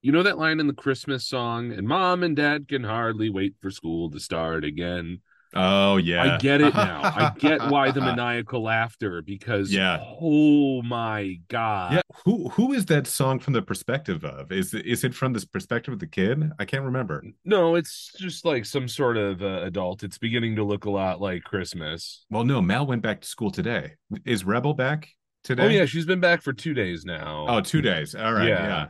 You know that line in the Christmas song, and mom and dad can hardly wait for school to start again. Oh yeah. I get it now. I get why the maniacal laughter because Yeah. oh my god. Yeah, who who is that song from the perspective of? Is it, is it from this perspective of the kid? I can't remember. No, it's just like some sort of uh, adult. It's beginning to look a lot like Christmas. Well, no, Mal went back to school today. Is Rebel back today? Oh yeah, she's been back for 2 days now. Oh, two days. All right. Yeah. Yeah.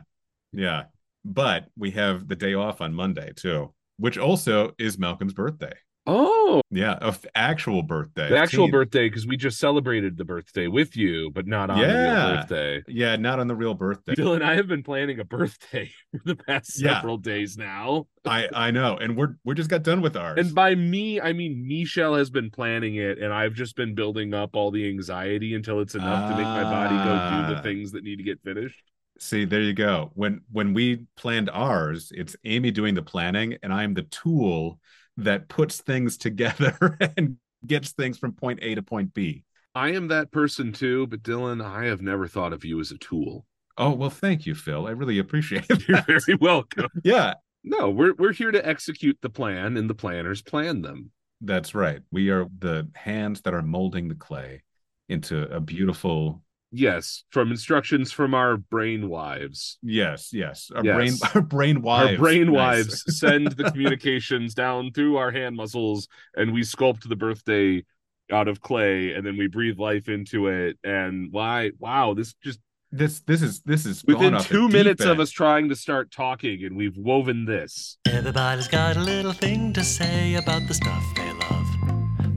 yeah. But we have the day off on Monday too, which also is Malcolm's birthday. Oh, Yeah, a f- actual birthday. the actual Teen- birthday because we just celebrated the birthday with you, but not on the real birthday. Yeah, not on the real birthday. Dylan, I have been planning a birthday for the past Yeah. several days now. I I know, and we're we just got done with ours. And by me, I mean Michelle has been planning it, and I've just been building up all the anxiety until it's enough to make my body go do the Ah. things that need to get finished. See, there you go. When when we planned ours, it's Amy doing the planning, and I'm the tool that puts things together and gets things from point A to point B. I am that person too, but Dylan, I have never thought of you as a tool. Oh well, thank you, Phil. I really appreciate it. You're very welcome. yeah, No, we're we're here to execute the plan, and the planners plan them. that's right. We are the hands that are molding the clay into a beautiful. Yes, from instructions from our brain wives. Yes, yes. Our Yes. brain, our brain wives, Our brain Nice. wives send the communications down through our hand muscles, and we sculpt the birthday out of clay, and then we breathe life into it. And why? Wow, this just This this is this is within two minutes of us trying to start talking, and we've woven this. Everybody's got a little thing to say about the stuff they love.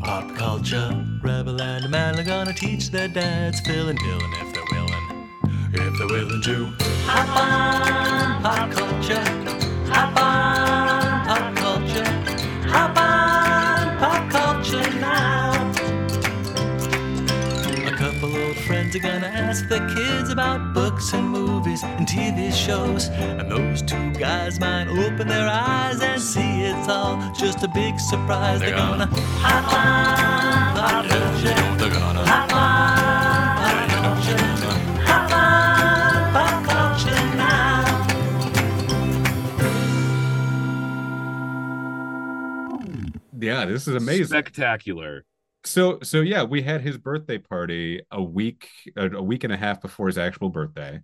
Pop culture, Rebel and a Man are gonna teach their dads, Phil and Dylan, if they're willing. If they're willing to. Hop on, pop culture. Hop on, ask the kids about books and movies and TV shows. And those two guys might open their eyes and see it's all just a big surprise. They're, gonna, hop on, pop culture. They're gonna hop on, pop culture. Hop on, pop culture now. yeah, this is amazing. Spectacular. So so yeah, we had his birthday party a week a, a week and a half before his actual birthday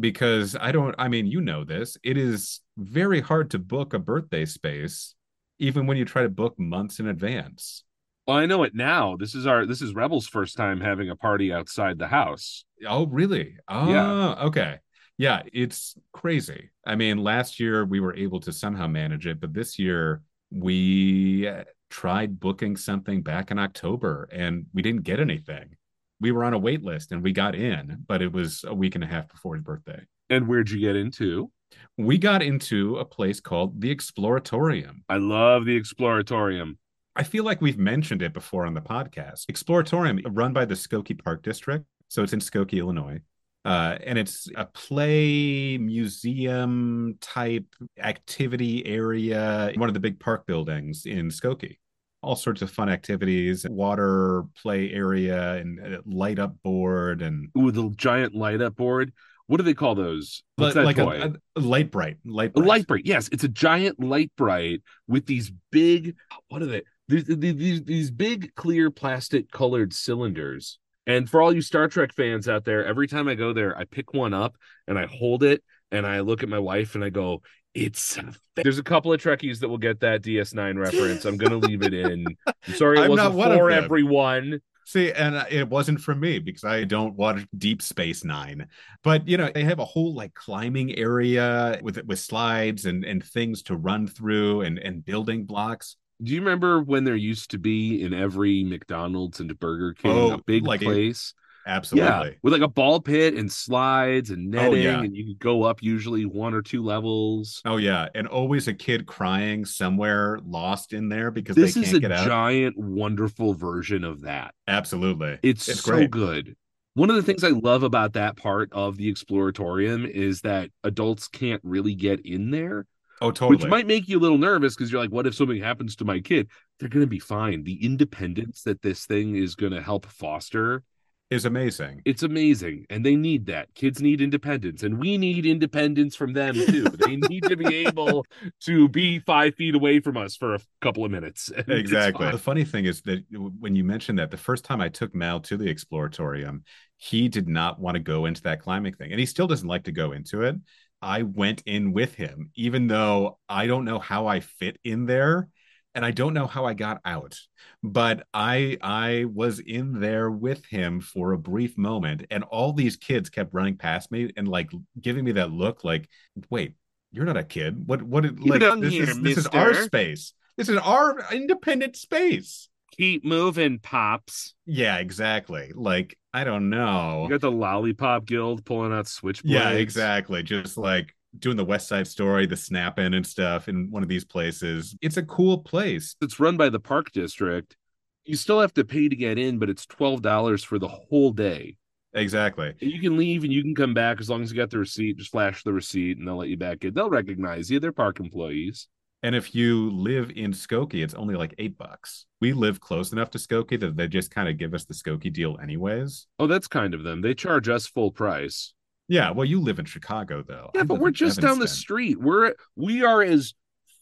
because I don't I mean you know this it is very hard to book a birthday space even when you try to book months in advance. Well, I know it now. This is our this is Rebel's first time having a party outside the house. Oh really? Oh Yeah. okay. Yeah, it's crazy. I mean, last year we were able to somehow manage it, but this year we uh, tried booking something back in October and we didn't get anything. We were on a wait list and we got in, but it was a week and a half before his birthday. And where'd you get into? We got into a place called the Exploratorium. I love the Exploratorium. I feel like we've mentioned it before on the podcast. Exploratorium, run by the Skokie Park District. So it's in Skokie, Illinois. Uh, and it's a play museum type activity area, one of the big park buildings in Skokie. All sorts of fun activities, water play area, and uh, light up board, and Ooh, the giant light up board. What do they call those? What's that like toy? a, a light bright, light A bright. light bright. Yes, it's a giant light bright with these big. What are they? These these, these big clear plastic colored cylinders. And for all you Star Trek fans out there, every time I go there, I pick one up and I hold it and I look at my wife and I go, "It's." There's a couple of Trekkies that will get that DS9 reference. I'm gonna leave it in. I'm sorry, it I'm wasn't for everyone. See, and it wasn't for me because I don't watch Deep Space Nine. But you know, they have a whole like climbing area with with slides and and things to run through and and building blocks. Do you remember when there used to be in every McDonald's and Burger King Oh, a big like place? Absolutely. Yeah, with like a ball pit and slides and Oh, netting, yeah. and you could go up usually one or two levels. Oh yeah, and always a kid crying somewhere lost in there because This they is can't a get out. giant, wonderful version of that. Absolutely. It's, It's so great. good. One of the things I love about that part of the Exploratorium is that adults can't really get in there, Oh, totally. which might make you a little nervous because you're like, what if something happens to my kid? They're going to be fine. The independence that this thing is going to help foster is amazing. It's amazing, and they need that. Kids need independence, and we need independence from them too. they need to be able to be five feet away from us for a couple of minutes. exactly. The funny thing is that when you mentioned that, the first time I took Mal to the exploratorium, he did not want to go into that climbing thing, and he still doesn't like to go into it. I went in with him, even though I don't know how I fit in there, and I don't know how I got out. But I I was in there with him for a brief moment, and all these kids kept running past me and like giving me that look, like, "Wait, you're not a kid. What what? Like this here, is this is our space. This is our independent space." Keep moving, pops. Yeah, exactly. Like I don't know. You got the lollipop guild pulling out switchblades. Yeah, exactly. Just like doing the West Side Story, the snapping and stuff in one of these places. It's a cool place. It's run by the park district. You still have to pay to get in, but it's twelve dollars for the whole day. Exactly. And you can leave and you can come back as long as you got the receipt. Just flash the receipt and they'll let you back in. They'll recognize you. They're park employees. And if you live in Skokie, it's only like eight bucks. We live close enough to Skokie that they just kind of give us the Skokie deal anyways. Oh, that's kind of them. They charge us full price. Yeah, well, you live in Chicago though. Yeah, I but we're just down the street. We're we are as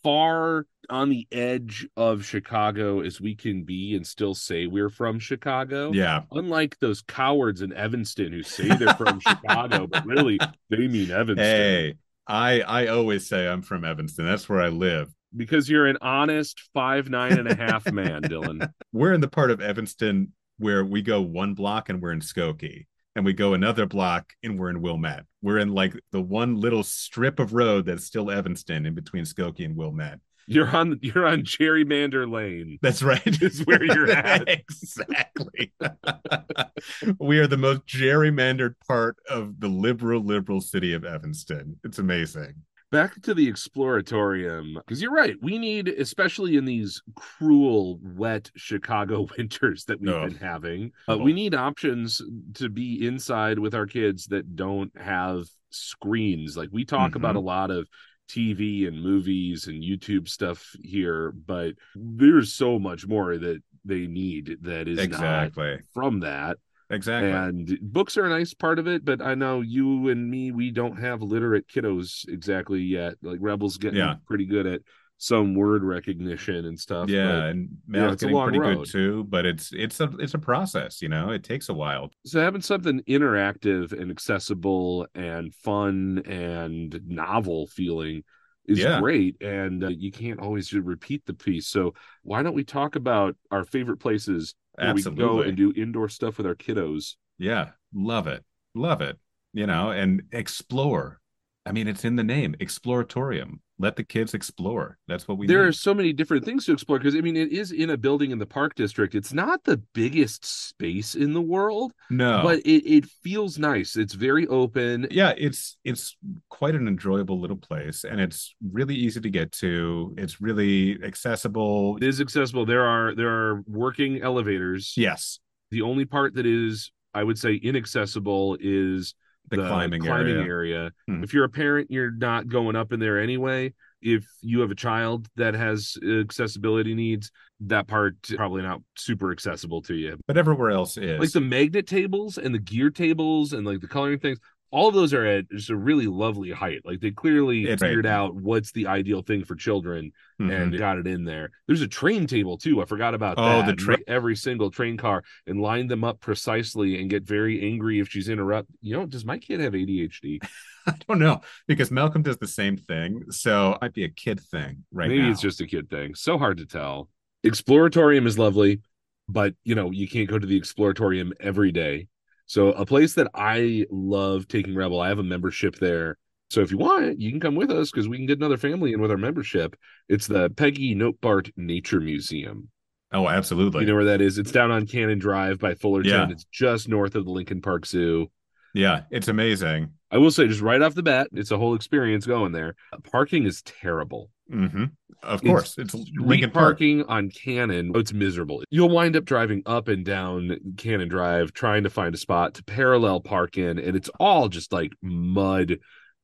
far on the edge of Chicago as we can be and still say we're from Chicago. Yeah, Unlike those cowards in Evanston who say they're from Chicago, but really they mean Evanston. Hey, I I always say I'm from Evanston. That's where I live. Because you're an honest five nine and a half man, Dylan. We're in the part of Evanston where we go one block and we're in Skokie. And we go another block and we're in Wilmette. We're in like the one little strip of road that's still Evanston in between Skokie and Wilmette. You're on you're on Gerrymander Lane. That's right. Is where you're at. exactly. we are the most gerrymandered part of the liberal, liberal city of Evanston. It's amazing. back to the exploratorium because you're right we need especially in these cruel wet chicago winters that we've Oh. been having uh, we need options to be inside with our kids that don't have screens like we talk about a lot of tv and movies and youtube stuff here but there's so much more that they need that is not Exactly. from that Exactly. and books are a nice part of it, but I know you and me, we don't have literate kiddos exactly yet. Like Rebel's getting Yeah. pretty good at some word recognition and stuff. yeah, and Mal's it's a getting pretty road. good too, but it's it's a it's a process, you know. It takes a while. so having something interactive and accessible and fun and novel feeling is Yeah. great. And uh, you can't always just repeat the piece. So why don't we talk about our favorite places where we can go and do indoor stuff with our kiddos? Yeah, love it. Love it. You know, and explore. I mean, it's in the name, exploratorium. Let the kids explore. That's what we there need. are so many different things to explore because I mean it is in a building in the park district. It's not the biggest space in the world, no. but it, it feels nice. It's very open. yeah, it's it's quite an enjoyable little place and it's really easy to get to. It's really accessible. It is accessible. There are there are working elevators. Yes, The only part that is I would say inaccessible is the, climbing, area. area. Hmm. If you're a parent, you're not going up in there anyway. If you have a child that has accessibility needs, that part probably not super accessible to you. But everywhere else is. like the magnet tables and the gear tables and like the coloring things all of those are at just a really lovely height like they clearly It's figured great. out what's the ideal thing for children Mhm. and got it in there there's a train table too i forgot about Oh, that the train- every single train car and line them up precisely and get very angry if she's interrupt you know does my kid have adhd I don't know because Malcolm does the same thing. So it might be a kid thing right maybe now. it's just a kid thing so hard to tell exploratorium is lovely but you know you can't go to the exploratorium every day so a place that i love taking rebel i have a membership there so if you want you can come with us because we can get another family in with our membership it's the peggy notebaert nature museum Oh, absolutely. you know where that is it's down on cannon drive by fullerton Yeah. it's just north of the lincoln park zoo yeah, it's amazing. I will say just right off the bat it's a whole experience going there parking is terrible hmm Of It's course, it's, Lincoln Park. parking on Cannon. Oh, it's miserable. You'll wind up driving up and down Cannon Drive trying to find a spot to parallel park in, and it's all just like mud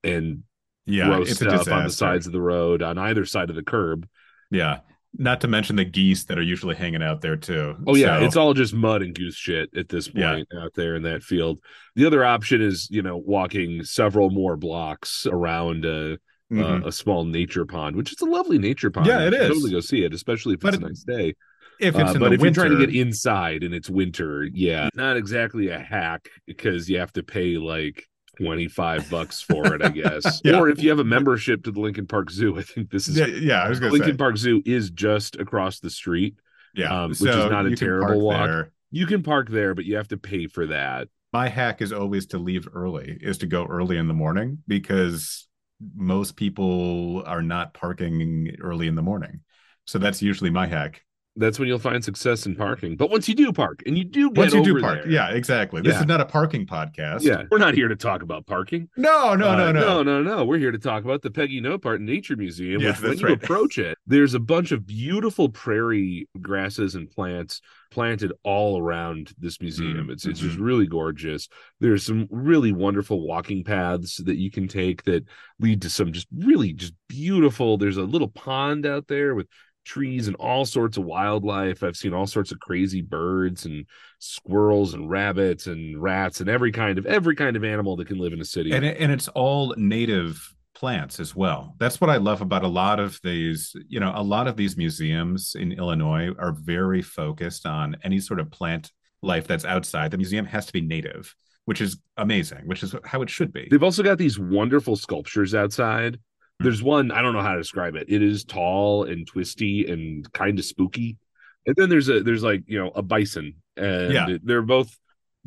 and Yeah, gross stuff on the sides of the road on either side of the curb. Yeah. Not to mention the geese that are usually hanging out there too. Oh yeah, So- it's all just mud and goose shit at this Yeah. point out there in that field. The other option is, you know, walking several more blocks around a, Mhm. a, a small nature pond, which is a lovely nature pond. Yeah, it is. Totally go see it, especially if But it's a nice day. if it's Uh, in but the if winter, you're trying to get inside and it's winter, yeah, not exactly a hack because you have to pay like 25 bucks for it, I guess. Yeah. Or if you have a membership to the Lincoln Park Zoo, I think this is yeah, yeah, I was going to Lincoln say, Park Zoo is just across the street. yeah, um, which is not a terrible walk. there. You can park there, but you have to pay for that. My hack is always to leave early, is to go early in the morning because most people are not parking early in the morning. So that's usually my hack. That's when you'll find success in parking. But once you do park, and you do get Once you do park, there- yeah, exactly. This Yeah. is not a parking podcast. yeah, we're not here to talk about parking. No, no, Uh, no, no. no, no, no. We're here to talk about the Peggy Notebaert Nature Museum. Yeah, which when you right. approach it, there's a bunch of beautiful prairie grasses and plants planted all around this museum. Mm, It's it's just mhm. really gorgeous. There's some really wonderful walking paths that you can take that lead to some just really just beautiful. There's a little pond out there with trees and all sorts of wildlife. I've seen all sorts of crazy birds and squirrels and rabbits and rats and every kind of every kind of animal that can live in a city. and it, and it's all native plants as well. That's what I love about a lot of these, you know, a lot of these museums in Illinois are very focused on any sort of plant life that's outside. The museum has to be native, which is amazing, which is how it should be. They've also got these wonderful sculptures outside. There's one, I don't know how to describe it. It is tall and twisty and kind of spooky. And then there's a there's like, you know, a bison. And Yeah. they're both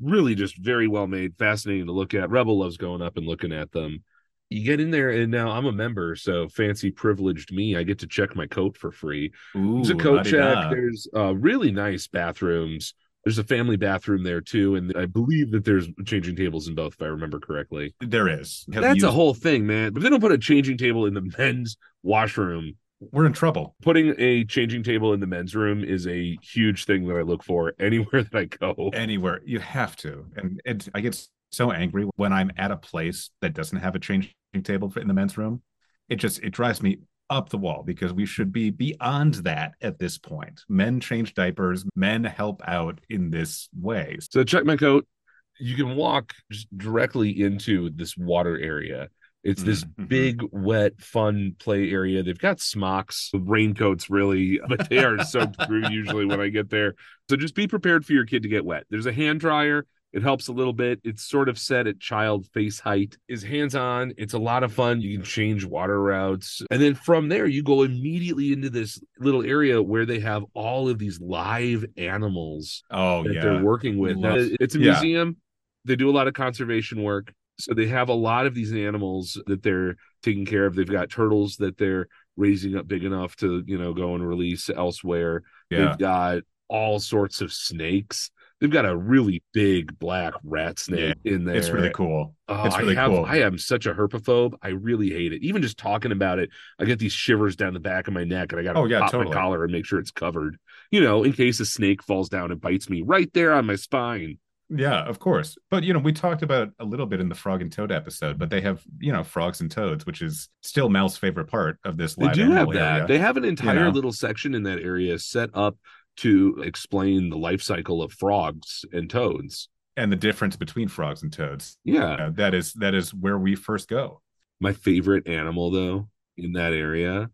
really just very well made, fascinating to look at. Rebel loves going up and looking at them. You get in there and now I'm a member, so fancy privileged me. I get to check my coat for free. Ooh, There's a coat check. There's uh, really nice bathrooms. There's a family bathroom there too, and I believe that there's changing tables in both, if I remember correctly. There is. Have That's a whole thing, man. But if they don't put a changing table in the men's washroom, We're in trouble. putting a changing table in the men's room is a huge thing that I look for anywhere that I go. Anywhere you have to, and it, I get so angry when I'm at a place that doesn't have a changing table in the men's room. It just it drives me up the wall because we should be beyond that at this point. Men change diapers, men help out in this way. So check my coat. You can walk just directly into this water area. It's this Mhm. big, wet, fun play area. They've got smocks, raincoats, really, but they are soaked through usually when I get there. So just be prepared for your kid to get wet. There's a hand dryer. It helps a little bit. It's sort of set at child face height. Is hands on. It's a lot of fun. You can change water routes. And then from there, you go immediately into this little area where they have all of these live animals Oh that yeah, they're working with. Now, it's a yeah. museum. They do a lot of conservation work. So they have a lot of these animals that they're taking care of. They've got turtles that they're raising up big enough to, you know, go and release elsewhere. yeah. They've got all sorts of snakes. They've got a really big black rat snake in there. It's really cool. Oh, It's really I have, cool. I am such a herpophobe. I really hate it. Even just talking about it, I get these shivers down the back of my neck, and I got to Oh, yeah, pop totally. my collar and make sure it's covered. You know, in case a snake falls down and bites me right there on my spine. Yeah, of course. But you know, we talked about a little bit in the frog and toad episode, but they have you know frogs and toads, which is still Mel's favorite part of this They do have that. area. They have an entire know? little section in that area set up to explain the life cycle of frogs and toads. and the difference between frogs and toads. Yeah. Uh, that is that is where we first go. My favorite animal, though, in that area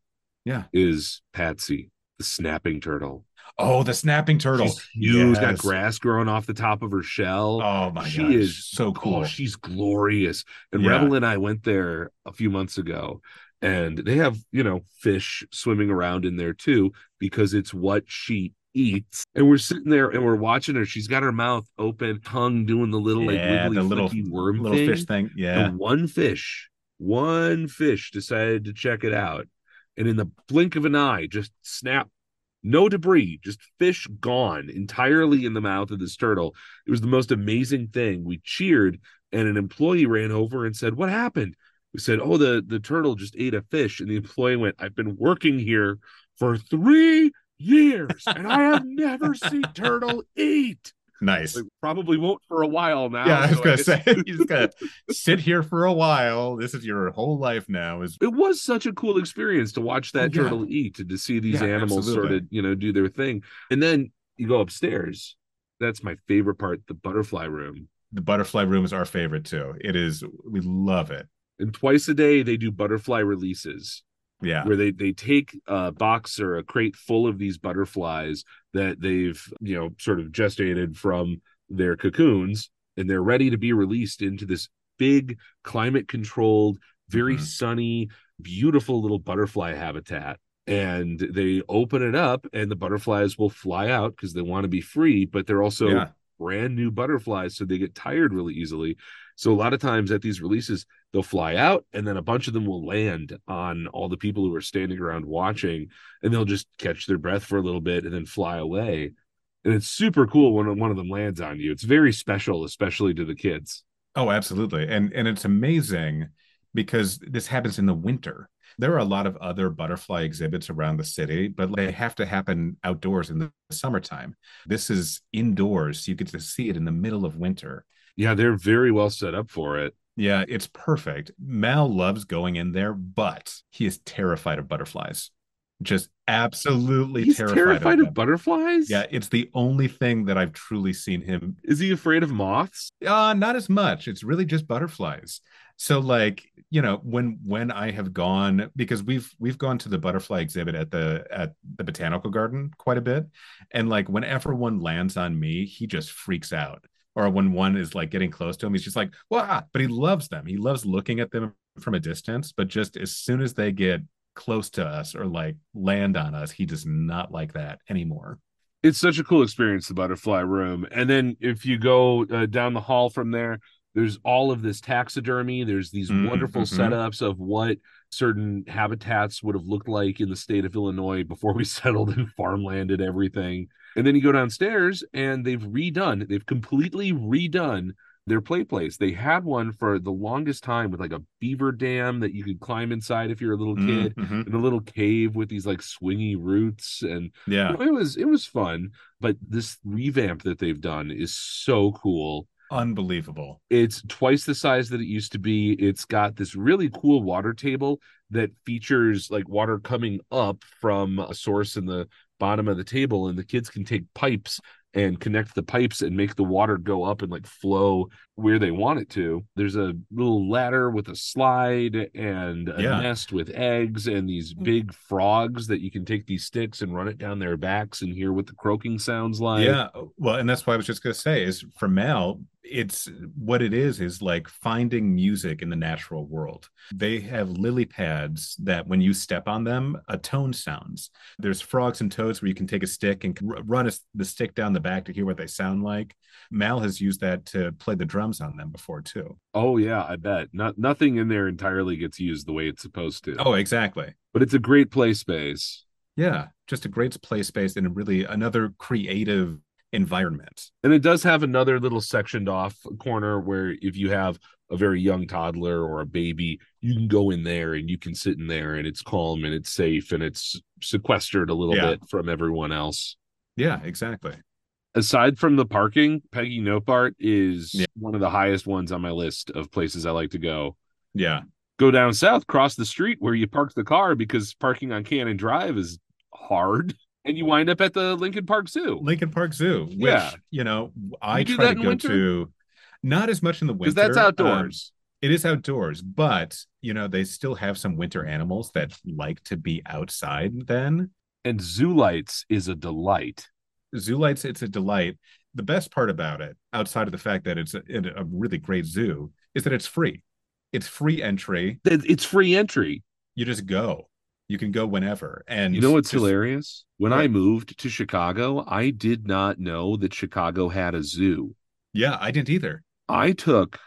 Yeah. is Patsy, the snapping turtle. Oh, the snapping turtle. She's huge, got Yes. grass growing off the top of her shell. Oh my she gosh, is so cool. Oh, she's glorious. And Yeah. Rebel and I went there a few months ago, and they have, you know, fish swimming around in there too, because it's what she eats. And we're sitting there and we're watching her. She's got her mouth open, tongue doing the little like yeah, wiggly the little worm little thing. fish thing. Yeah. And one fish, one fish decided to check it out. And in the blink of an eye, just snap, no debris, just fish gone entirely in the mouth of this turtle. It was the most amazing thing. We cheered, and an employee ran over and said, What happened? We said, Oh, the, the turtle just ate a fish. And the employee went, I've been working here for three years, and I have never seen turtle eat. Nice. Like, probably won't for a while now. yeah, I was so gonna guess- say you just gotta sit here for a while. This is your whole life now. Is it was such a cool experience to watch that Oh, yeah. turtle eat and to see these Yeah, animals sort of you know do their thing and then you go upstairs that's my favorite part the butterfly room the butterfly room is our favorite too. It is. We love it. and twice a day they do butterfly releases Yeah. where they they take a box or a crate full of these butterflies that they've you know sort of gestated from their cocoons and they're ready to be released into this big climate controlled very Mhm. sunny beautiful little butterfly habitat and they open it up and the butterflies will fly out because they want to be free but they're also yeah. brand new butterflies so they get tired really easily so a lot of times at these releases they'll fly out and then a bunch of them will land on all the people who are standing around watching and they'll just catch their breath for a little bit and then fly away and it's super cool when one of them lands on you it's very special especially to the kids Oh, absolutely. And and it's amazing because this happens in the winter. There are a lot of other butterfly exhibits around the city, but they have to happen outdoors in the summertime. This is indoors, so you get to see it in the middle of winter. yeah they're very well set up for it Yeah, it's perfect. Mal loves going in there, but he is terrified of butterflies. Just absolutely he's terrified, terrified, of, of, butterflies? Yeah, it's the only thing that I've truly seen him is he afraid of moths? Uh not as much. It's really just butterflies. So like you know when when i have gone because we've we've gone to the butterfly exhibit at the at the botanical garden quite a bit. And like whenever one lands on me he just freaks out or when one is like getting close to him he's just like wow but he loves them. He loves looking at them from a distance but just as soon as they get close to us or like land on us he does not like that anymore. It's such a cool experience the butterfly room. And then if you go uh, down the hall from there there's all of this taxidermy. There's these Mhm, wonderful mhm. setups of what certain habitats would have looked like in the state of illinois before we settled and farmlanded everything and then you go downstairs and they've redone they've completely redone their play place they had one for the longest time with like a beaver dam that you could climb inside if you're a little kid Mhm. and a little cave with these like swingy roots. And yeah. it was it was fun. But this revamp that they've done is so cool. Unbelievable. It's twice the size that it used to be. It's got this really cool water table that features like water coming up from a source in the bottom of the table and the kids can take pipes and connect the pipes and make the water go up and like flow where they want it to. There's a little ladder with a slide and a Yeah. nest with eggs and these hmm. big frogs that you can take these sticks and run it down their backs and hear what the croaking sounds like. yeah oh, well and that's what i was just going to say is for mal it's what it is is like finding music in the natural world they have lily pads that when you step on them a tone sounds there's frogs and toads where you can take a stick and run a, the stick down the back to hear what they sound like mal has used that to play the drums on them before too Oh yeah, I bet. Not nothing in there entirely gets used the way it's supposed to. oh exactly But it's a great play space. yeah just a great play space and a really another creative environment And it does have another little sectioned off corner where if you have a very young toddler or a baby, you can go in there and you can sit in there and it's calm and it's safe and it's sequestered a little Yeah. bit from everyone else. yeah exactly Aside from the parking, Peggy Notebaert is Yeah. one of the highest ones on my list of places I like to go. yeah Go down south, cross the street where you park the car because parking on Cannon Drive is hard. And you wind up at the Lincoln Park Zoo. Lincoln Park Zoo, which Yeah. you know I You do try that to go winter? to. Not as much in the winter Because that's um, outdoors. it is outdoors, but you know they still have some winter animals that like to be outside. Then and Zoo Lights is a delight. Zoo lights, it's a delight. The best part about it, outside of the fact that it's a, a really great zoo, is that it's free. It's free entry. It's free entry. You just go. You can go whenever. And You know what's just- hilarious? When What? I moved to Chicago, I did not know that Chicago had a zoo. Yeah, I didn't either. I took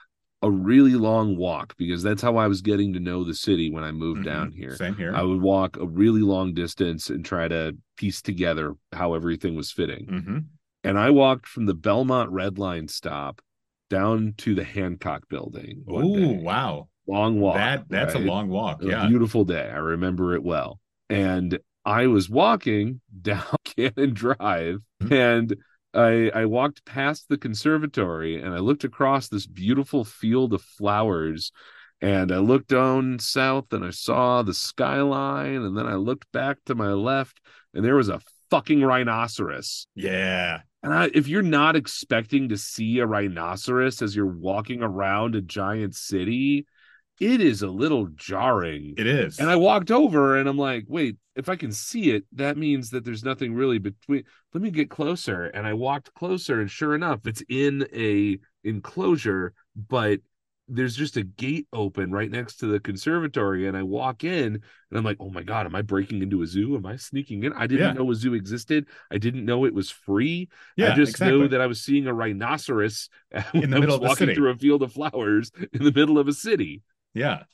a really long walk because that's how I was getting to know the city when I moved Mhm. down here. Same here. I would walk a really long distance and try to piece together how everything was fitting. hmm And I walked from the Belmont Red Line stop down to the Hancock building. Oh wow, Long walk. that that's a long walk. Yeah. beautiful day. I remember it well. And I was walking down Cannon Drive Mhm. and I I walked past the conservatory and I looked across this beautiful field of flowers and I looked down south and I saw the skyline and then I looked back to my left and there was a fucking rhinoceros. Yeah. And I, if you're not expecting to see a rhinoceros as you're walking around a giant city, it is a little jarring. It is. And I walked over and I'm like, wait, if I can see it, that means that there's nothing really between. Let me get closer. And I walked closer, and sure enough, it's in a enclosure, but there's just a gate open right next to the conservatory. And I walk in and I'm like, oh my God, am I breaking into a zoo? Am I sneaking in? I didn't Yeah. know a zoo existed. I didn't know it was free. yeah, I just exactly. know that I was seeing a rhinoceros In the middle of walking city. through a field of flowers in the middle of a city. Yeah.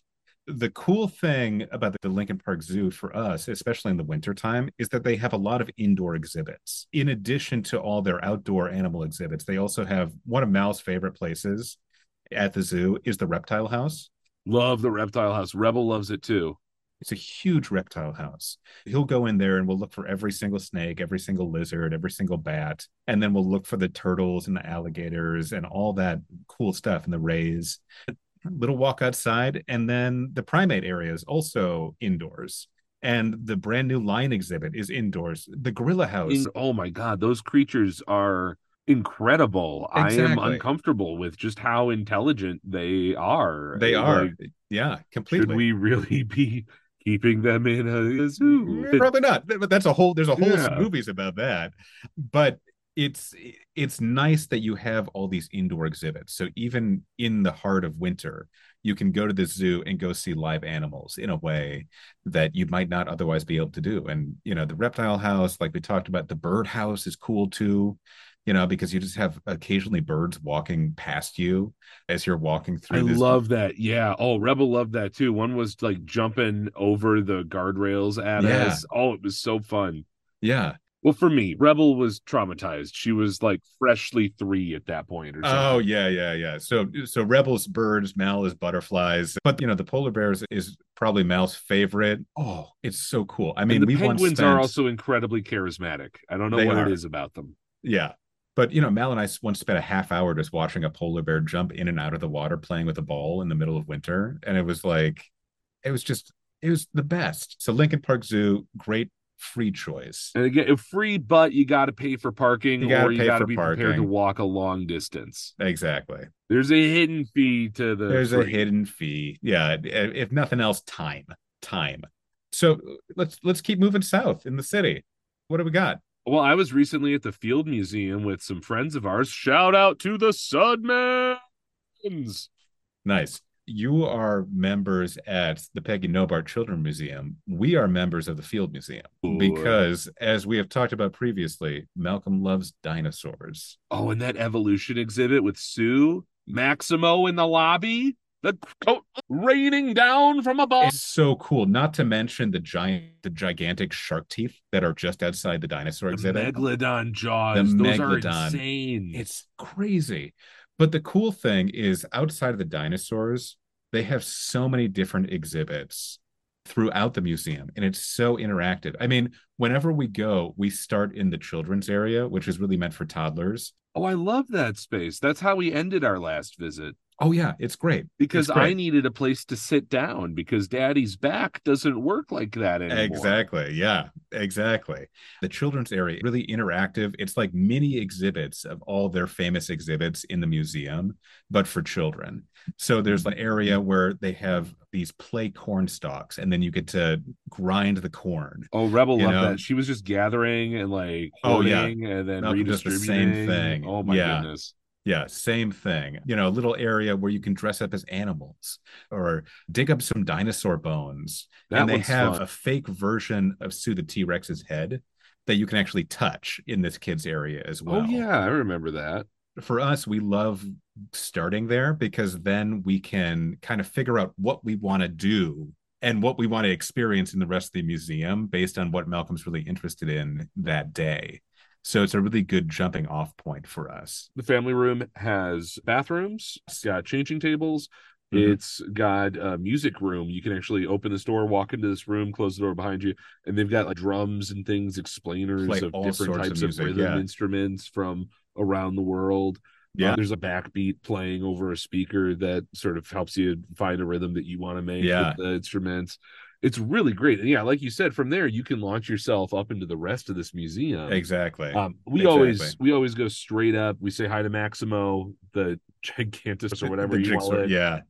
The cool thing about the Lincoln Park Zoo for us, especially in the wintertime, is that they have a lot of indoor exhibits. In addition to all their outdoor animal exhibits, they also have one of Mal's favorite places at the zoo is the reptile house. Love the reptile house. Rebel loves it too. It's a huge reptile house. He'll go in there and we'll look for every single snake, every single lizard, every single bat. And then we'll look for the turtles and the alligators and all that cool stuff and the rays. Little walk outside. And then the primate area is also indoors. And the brand new lion exhibit is indoors. The gorilla house. In- oh my god, those creatures are incredible. I am uncomfortable with just how intelligent they are. they are. Like, yeah, completely. should we really be keeping them in a zoo? Probably not. But that's a whole. There's a whole Yeah. movies about that. But it's it's nice that you have all these indoor exhibits. So even in the heart of winter, you can go to the zoo and go see live animals in a way that you might not otherwise be able to do. And you know, the reptile house, like we talked about, the bird house is cool too. You know, because you just have occasionally birds walking past you as you're walking through. I this love that. Yeah. Oh, Rebel loved that too. One was like jumping over the guardrails at Yeah. us. Oh, it was so fun. Yeah. Well, for me, Rebel was traumatized. She was like freshly three at that point or something. Oh yeah, yeah, yeah. So so rebels birds, Mal is butterflies, but you know the polar bears is probably Mal's favorite. Oh, it's so cool. I mean, and the we penguins spent, are also incredibly charismatic. I don't know They what are. it is about them. yeah. But you know, Mal and I once spent a half hour just watching a polar bear jump in and out of the water, playing with a ball in the middle of winter, and it was like, it was just, it was the best. So Lincoln Park Zoo, great free choice. And again, free, but you got to pay for parking, You gotta or you got to be prepared to walk a long distance. Exactly. There's a hidden fee to the. There's a hidden fee. Yeah, if nothing else, time, time. So let's let's keep moving south in the city. What do we got? Well, I was recently at the Field Museum with some friends of ours. Shout out to the Sudmans. Nice. You are members at the Peggy Notebaert Children Museum. We are members of the Field Museum Ooh. because, as we have talked about previously, Malcolm loves dinosaurs. Oh, and that evolution exhibit with Sue, Maximo in the lobby, the coat raining down from above. It's so cool. Not to mention the giant, the gigantic shark teeth that are just outside the dinosaur The exhibit. megalodon jaws. The Those are insane. It's crazy. But the cool thing is, outside of the dinosaurs, they have so many different exhibits throughout the museum, and it's so interactive. I mean, whenever we go, we start in the children's area, which is really meant for toddlers. oh, I love that space. That's how we ended our last visit Oh, yeah, it's great. because It's great. I needed a place to sit down because daddy's back doesn't work like that anymore. Exactly. Yeah, exactly. The children's area really interactive. It's like mini exhibits of all their famous exhibits in the museum, but for children. So there's an area where they have these play corn stalks, and then you get to grind the corn. Oh, Rebel You loved know? that. She was just gathering and like Oh, yeah. and then Malcolm does the same thing. Oh my Yeah. goodness. Yeah, same thing. You know, a little area where you can dress up as animals or dig up some dinosaur bones. That and they have fun. a fake version of Sue the T Rex's head that you can actually touch in this kids area as oh, well. Oh yeah, I remember that. For us, we love starting there because then we can kind of figure out what we want to do and what we want to experience in the rest of the museum based on what Malcolm's really interested in that day. So it's a really good jumping off point for us. The family room has bathrooms, it's got changing tables, Mhm. It's got a music room. You can actually open this door, walk into this room, close the door behind you, and they've got like drums and things, explainers Play of different sorts of types of, rhythm yeah. instruments from around the world. Uh, Yeah. there's a backbeat playing over a speaker that sort of helps you find a rhythm that you want to make Yeah. with the instruments. It's really great. And yeah, like you said, from there you can launch yourself up into the rest of this museum. exactly. Um, we Exactly. always we always go straight up. We say hi to Maximo, the gigantus or whatever you call it, Yeah,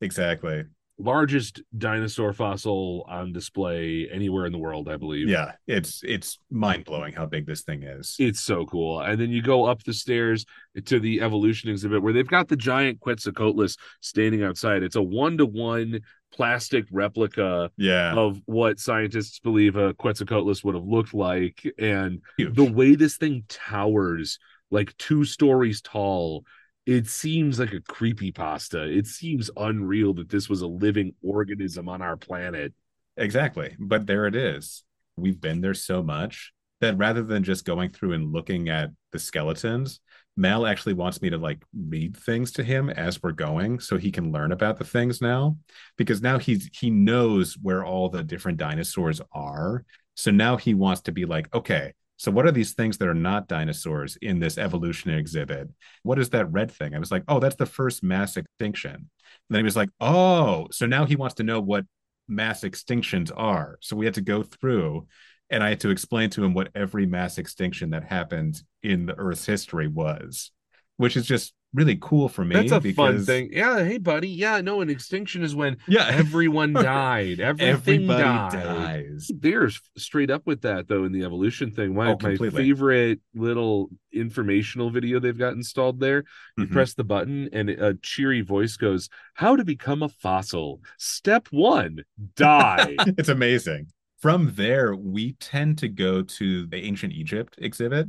exactly. largest dinosaur fossil on display anywhere in the world, I believe. Yeah, it's it's mind blowing how big this thing is. It's so cool. And then you go up the stairs to the evolution exhibit where they've got the giant Quetzalcoatlus standing outside. It's a one to one plastic replica yeah, of what scientists believe a Quetzalcoatlus would have looked like. And huge. the way this thing towers like two stories tall it seems like a creepy pasta it seems unreal that this was a living organism on our planet Exactly. But there it is. We've been there so much that rather than just going through and looking at the skeletons, Mal actually wants me to like read things to him as we're going so he can learn about the things now because now he's he knows where all the different dinosaurs are. So now he wants to be like, okay, so what are these things that are not dinosaurs in this evolutionary exhibit? What is that red thing? I was like, oh, that's the first mass extinction. And then he was like, oh, so now he wants to know what mass extinctions are. So we had to go through and I had to explain to him what every mass extinction that happened in the Earth's history was, which is just really cool for me. that's a fun thing yeah hey buddy yeah no an extinction is when Yeah, everyone died everything everybody died dies. they're straight up with that though in the evolution thing my, Oh, my favorite little informational video they've got installed there you Mhm. press the button and a cheery voice goes how to become a fossil step one die it's amazing. From there, we tend to go to the ancient Egypt exhibit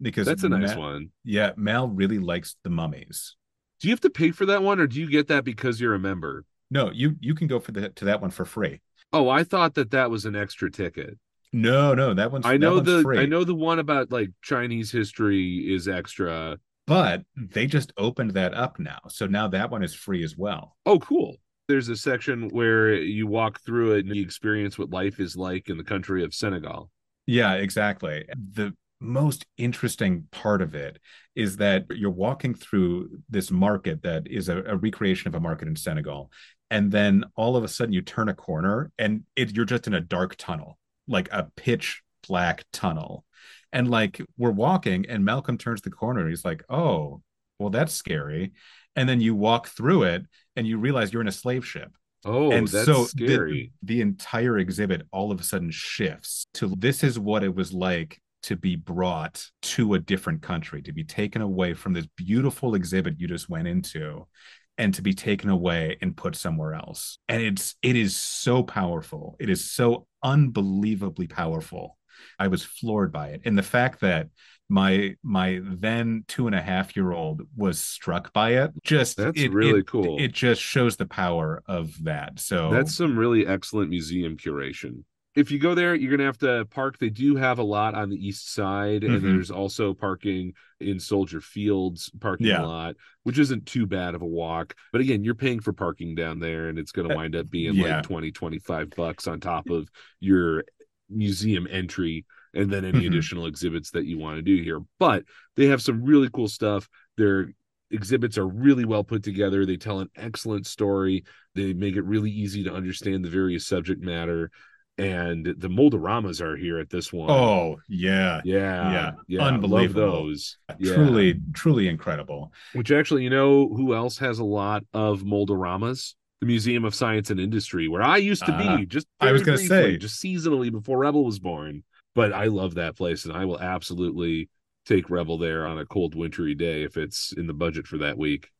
because that's a nice Ma- one Yeah, Mal really likes the mummies. do you have to pay for that one or do you get that because you're a member No, you you can go for the to that one for free. oh i thought that that was an extra ticket No, no, that one's i know one's the free. i know the one about like chinese history is extra but they just opened that up now. So now that one is free as well. oh cool there's a section where you walk through it and you experience what life is like in the country of senegal Yeah, exactly. The most interesting part of it is that you're walking through this market that is a, a recreation of a market in Senegal. And then all of a sudden you turn a corner and it, you're just in a dark tunnel, like a pitch black tunnel. And like we're walking and Malcolm turns the corner and he's like, oh, well, that's scary. And then you walk through it and you realize you're in a slave ship oh and that's so scary The, the entire exhibit all of a sudden shifts to this is what it was like to be brought to a different country, to be taken away from this beautiful exhibit you just went into and to be taken away and put somewhere else. And it's it is so powerful. It is so unbelievably powerful. I was floored by it. And the fact that my my then two and a half year old was struck by it just That's it- really it- cool. it just shows the power of that so That's some really excellent museum curation. If you go there, you're to have to park. They do have a lot on the east side, and Mhm. there's also parking in Soldier Fields parking Yeah. lot, which isn't too bad of a walk. But again, you're paying for parking down there, and it's to Uh, wind up being yeah. like 20, 25 bucks on top of your museum entry and then any Mhm. additional exhibits that you want to do here. But they have some really cool stuff. Their exhibits are really well put together. They tell an excellent story. They make it really easy to understand the various subject matter. And the Mold-A-Ramas are here at this one. oh yeah yeah, yeah. yeah, Love Unbelievable. those. Yeah. truly truly incredible Which actually, you know, who else has a lot of Mold-A-Ramas? The Museum of Science and Industry, where I used to be. Just I was gonna say. just seasonally before Rebel was born. But I love that place, and I will absolutely take Rebel there on a cold, wintry day if it's in the budget for that week.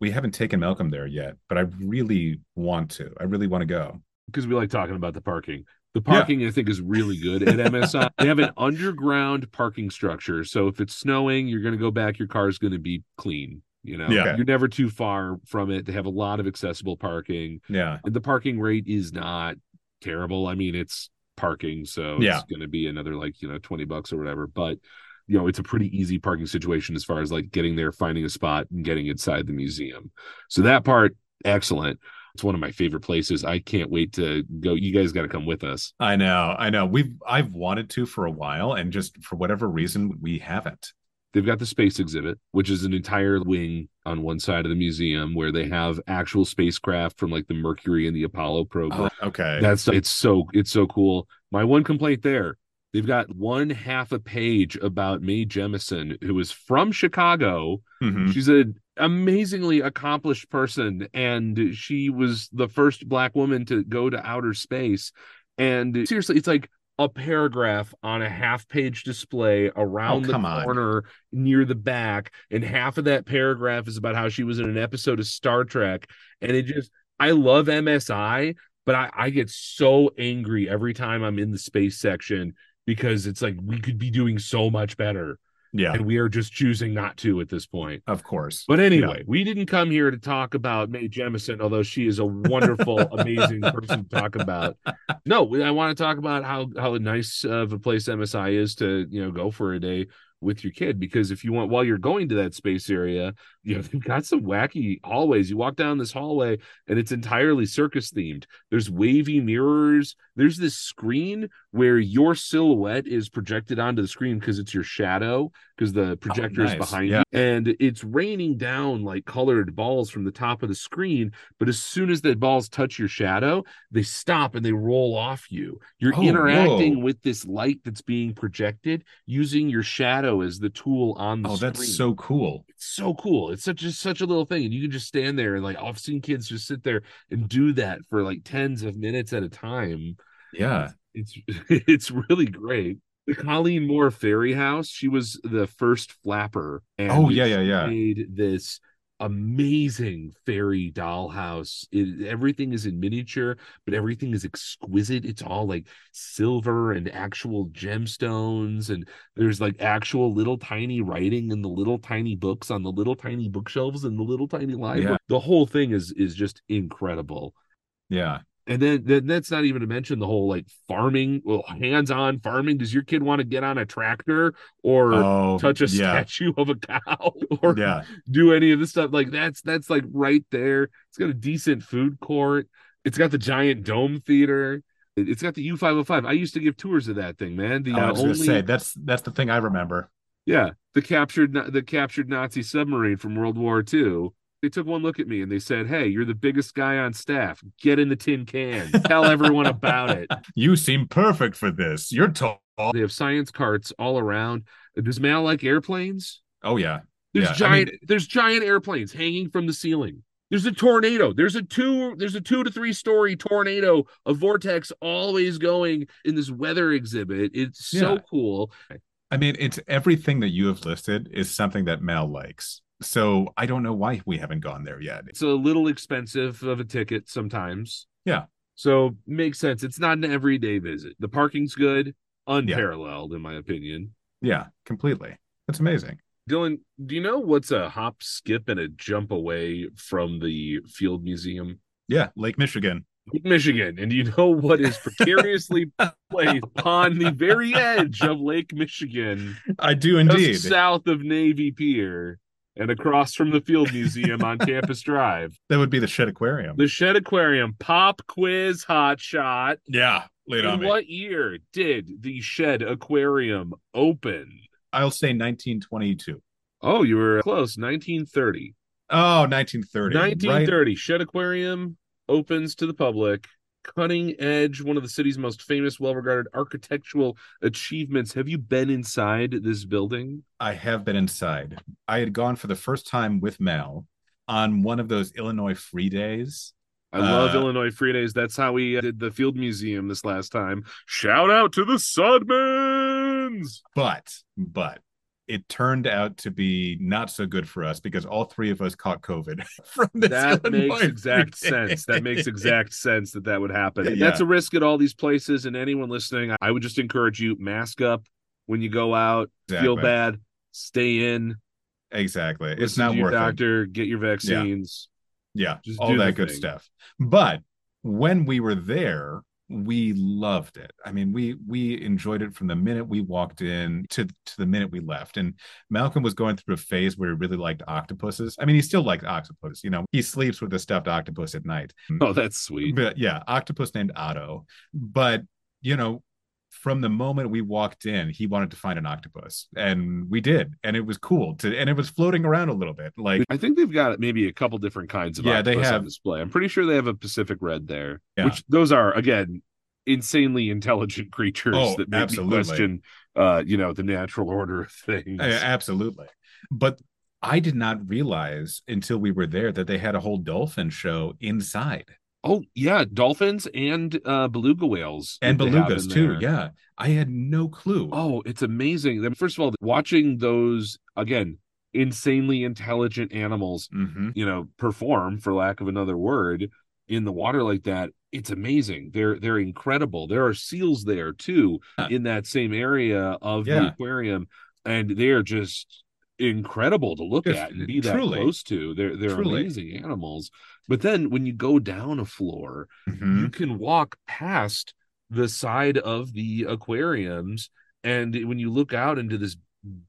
we haven't taken malcolm there yet but i really want to i really want to go because we like talking about the parking. The Yeah. parking, I think, is really good at MSI. they have an underground parking structure, so if it's snowing, you're going to go back. Your car is going to be clean. You know, Yeah. you're never too far from it. They have a lot of accessible parking, yeah and the parking rate is not terrible. I mean, it's parking, so Yeah. it's going to be another like you know twenty bucks or whatever. But you know, it's a pretty easy parking situation as far as like getting there, finding a spot, and getting inside the museum. So that part excellent. It's one of my favorite places. I can't wait to go. You guys got to come with us. I know, I know. We've I've wanted to for a while, and just for whatever reason, we haven't. They've got the space exhibit, which is an entire wing on one side of the museum where they have actual spacecraft from like the Mercury and the Apollo program. Oh, okay. That's it's so it's so cool. My one complaint there, they've got one half a page about Mae Jemison, who is from Chicago. Mhm. She's an amazingly accomplished person, and she was the first black woman to go to outer space. And seriously, it's like a paragraph on a half page display around Oh, the come on. corner near the back, and half of that paragraph is about how she was in an episode of Star Trek. And it just, I love MSI, but I, I get so angry every time I'm in the space section because it's like we could be doing so much better, Yeah, and we are just choosing not to at this point. of course. But anyway, we didn't come here to talk about Mae Jemison, although she is a wonderful, amazing person to talk about. No, I want to talk about how how nice of a place MSI is to you know go for a day with your kid because if you want while you're going to that space area, you know they've got some wacky hallways. You walk down this hallway and it's entirely circus themed. There's wavy mirrors. There's this screen where your silhouette is projected onto the screen because it's your shadow because the oh, projector is nice. behind Yeah. you and it's raining down like colored balls from the top of the screen but as soon as the balls touch your shadow they stop and they roll off you you're Oh, interacting whoa. with this light that's being projected using your shadow as the tool on the Oh, screen that's so cool. it's so cool. It's such a such a little thing, and you can just stand there and like I've seen kids just sit there and do that for like tens of minutes at a time. Yeah. It's it's really great. The Colleen Moore Fairy House. She was the first flapper. And Oh, yeah, yeah, yeah. Made this amazing fairy dollhouse. It, everything is in miniature, but everything is exquisite. It's all like silver and actual gemstones, and there's like actual little tiny writing in the little tiny books on the little tiny bookshelves in the little tiny library. The whole thing is is just incredible Yeah. And then, then that's not even to mention the whole like farming well hands-on farming does your kid want to get on a tractor or Oh, touch a yeah. statue of a cow or Yeah. do any of this stuff like that's that's like right there it's got a decent food court it's got the giant dome theater It- it's got the u505 i used to give tours of that thing man the Oh, I uh, only gonna say that's that's the thing I remember. yeah, the captured the captured Nazi submarine from World War II. They took one look at me and they said, "Hey, you're the biggest guy on staff. Get in the tin can. Tell everyone about it." You seem perfect for this. You're tall. They have science carts all around. Does Mal like airplanes? Oh yeah. There's Yeah, I giant. mean- there's giant airplanes hanging from the ceiling. There's a tornado. There's a two. There's a two to three story tornado. A vortex always going in this weather exhibit. It's so Yeah. cool. I mean, it's everything that you have listed is something that Mal likes. So I don't know why we haven't gone there yet. It's a little expensive of a ticket sometimes. Yeah. So makes sense. It's not an everyday visit. The parking's good, unparalleled in my opinion. Yeah, completely. That's amazing. Dylan, do you know what's a hop, skip, and a jump away from the Field Museum? Yeah, Lake Michigan. Michigan. And do you know what is precariously placed on the very edge of Lake Michigan, I do just indeed. south of Navy Pier and across from the Field Museum on Campus Drive? That would be the Shedd Aquarium. The Shedd Aquarium Pop Quiz Hot Shot. yeah, laid on me. what year did the Shedd Aquarium open? I'll say 1922. Oh, you were close. 1930. Oh, 1930. Right? 1930. Shedd Aquarium opens to the public. Cutting edge, one of the city's most famous, well regarded architectural achievements. Have you been inside this building? I have been inside. I had gone for the first time with Mal on one of those Illinois free days. I love Uh, Illinois Free Days. That's how we uh, did the Field Museum this last time. Shout out to the Sudmans. But, but it turned out to be not so good for us because all three of us caught COVID from this. That Illinois makes exact sense. That makes exact sense that that would happen. Yeah. That's a risk at all these places. And anyone listening, I would just encourage you mask up when you go out. Feel bad, stay in. Exactly. It's not worth it. doctor. Get your vaccines. Yeah, Just all that good thing. stuff. But when we were there, we loved it. I mean, we we enjoyed it from the minute we walked in to to the minute we left. And Malcolm was going through a phase where he really liked octopuses. I mean, he still liked octopus. You know, he sleeps with a stuffed octopus at night. Oh, that's sweet. But yeah, octopus named Otto. But you know, from the moment we walked in, he wanted to find an octopus, and we did, and it was cool to, and it was floating around a little bit. Like I think they've got maybe a couple different kinds of Yeah, they have- display. I'm pretty sure they have a Pacific red there, Yeah. which those are again insanely intelligent creatures Oh, that make absolutely. me question, uh, you know, the natural order of things. Uh, absolutely. But I did not realize until we were there that they had a whole dolphin show inside Oh yeah, dolphins and uh, beluga whales and that they have belugas too. Yeah. I had no clue. Oh, it's amazing. Then First of all, watching those again insanely intelligent animals, hmm you know, perform for lack of another word in the water like that, it's amazing. They're they're incredible. There are seals there too Yeah. in that same area of the aquarium, and they are just incredible to look Just at and be that close to. They're they're Truly. amazing animals. But then when you go down a floor, Mhm. you can walk past the side of the aquariums and when you look out into this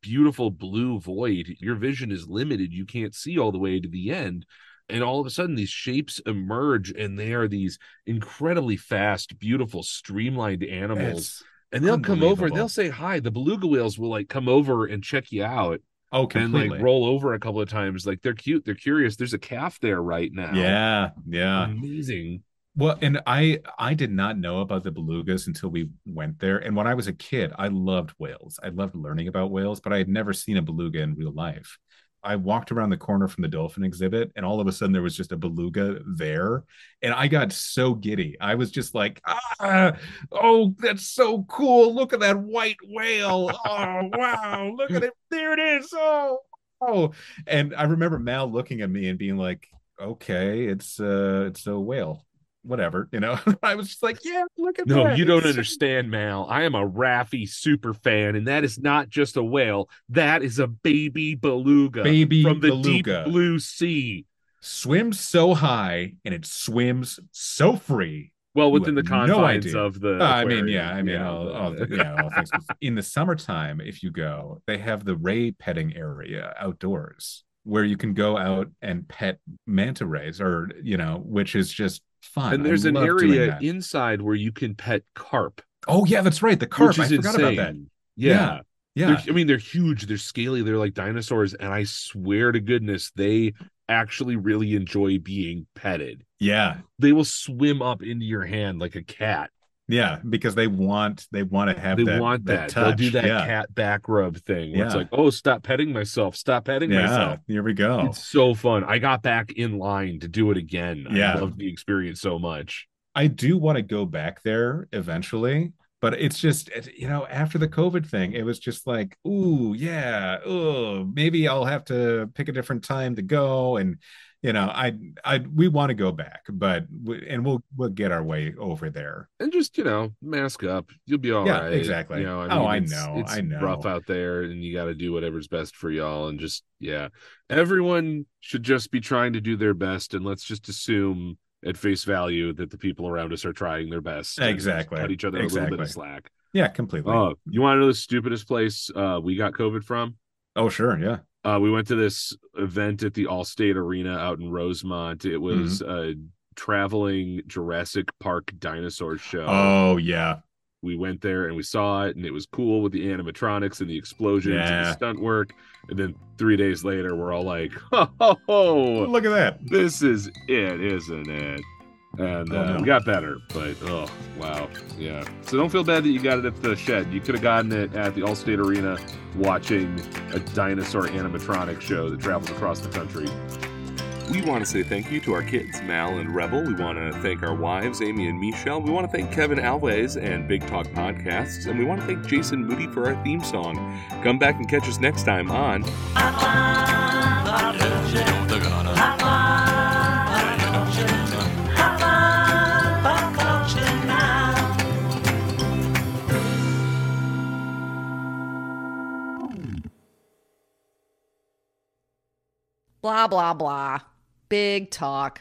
beautiful blue void your vision is limited you can't see all the way to the end and all of a sudden these shapes emerge and they are these incredibly fast beautiful streamlined animals and they'll come over they'll say hi the beluga whales will like come over and check you out oh, and completely. like roll over a couple of times like they're cute they're curious there's a calf there right now yeah. Yeah. amazing Well, and I I did not know about the belugas until we went there. And when I was a kid, I loved whales. I loved learning about whales, but I had never seen a beluga in real life. I walked around the corner from the dolphin exhibit, and all of a sudden there was just a beluga there, and I got so giddy. I was just like, "Ah, oh, that's so cool! Look at that white whale! Oh, wow! Look at it! There it is! Oh, oh!" And I remember Mal looking at me and being like, "Okay, it's uh, it's a whale." Whatever, you know. I was just like, yeah, look at No, that. No, you don't understand, Mal. I am a Raffi super fan, and that is not just a whale. That is a baby beluga Baby from the beluga. deep blue sea. Swims so high and it swims so free. Well, within the no confines idea. of the. Uh, I mean, yeah, I mean, yeah, all, all, the- yeah, all things. In the summertime, if you go, they have the ray petting area outdoors where you can go out and pet manta rays, or you know, which is just fun. and I there's an area inside where you can pet carp. Oh yeah, that's right. The carp. I forgot insane. about that. Yeah. Yeah, They're- I mean, they're huge. They're scaly. They're like dinosaurs, and I swear to goodness, they actually really enjoy being petted. yeah, They will swim up into your hand like a cat. Yeah. Because they want they want to have they that, want that. touch. They'll do that yeah. cat back rub thing. Where it's like, oh, stop petting myself. Stop petting Yeah, myself. here we go. It's so fun. I got back in line to do it again. Yeah. I loved the experience so much. I do want to go back there eventually, but it's just you know after the COVID thing, it was just like, ooh, yeah, oh, maybe I'll have to pick a different time to go, and you know, I I we want to go back, but we, and we'll we'll get our way over there. And just, you know, mask up. You'll be all right. Yeah, exactly. You know, I Oh, I it's- know, It's I know. It's rough out there and you got to do whatever's best for y'all. And just, yeah, everyone should just be trying to do their best. And let's just assume at face value that the people around us are trying their best. Exactly. Cut each other a little bit Exactly. of slack. Yeah, completely. Oh, you want to know the stupidest place uh, we got COVID from? oh, sure, yeah. Uh, we went to this event at the Allstate Arena out in Rosemont. It was Mm-hmm. a traveling Jurassic Park dinosaur show. Oh, yeah. We went there and we saw it, and it was cool with the animatronics and the explosions and the stunt work. And then three days later, we're all like, "Ho ho ho! Look at that. This is it, isn't it?" And Oh, uh, no. we got better, but oh wow, yeah. So don't feel bad that you got it at the Shedd. You could have gotten it at the Allstate Arena, watching a dinosaur animatronic show that travels across the country. We want to say thank you to our kids, Mal and Rebel. We want to thank our wives, Amy and Michelle. We want to thank Kevin Alves and Big Talk Podcasts. And we want to thank Jason Moody for our theme song. Come back and catch us next time on Blah, blah, blah. Big talk.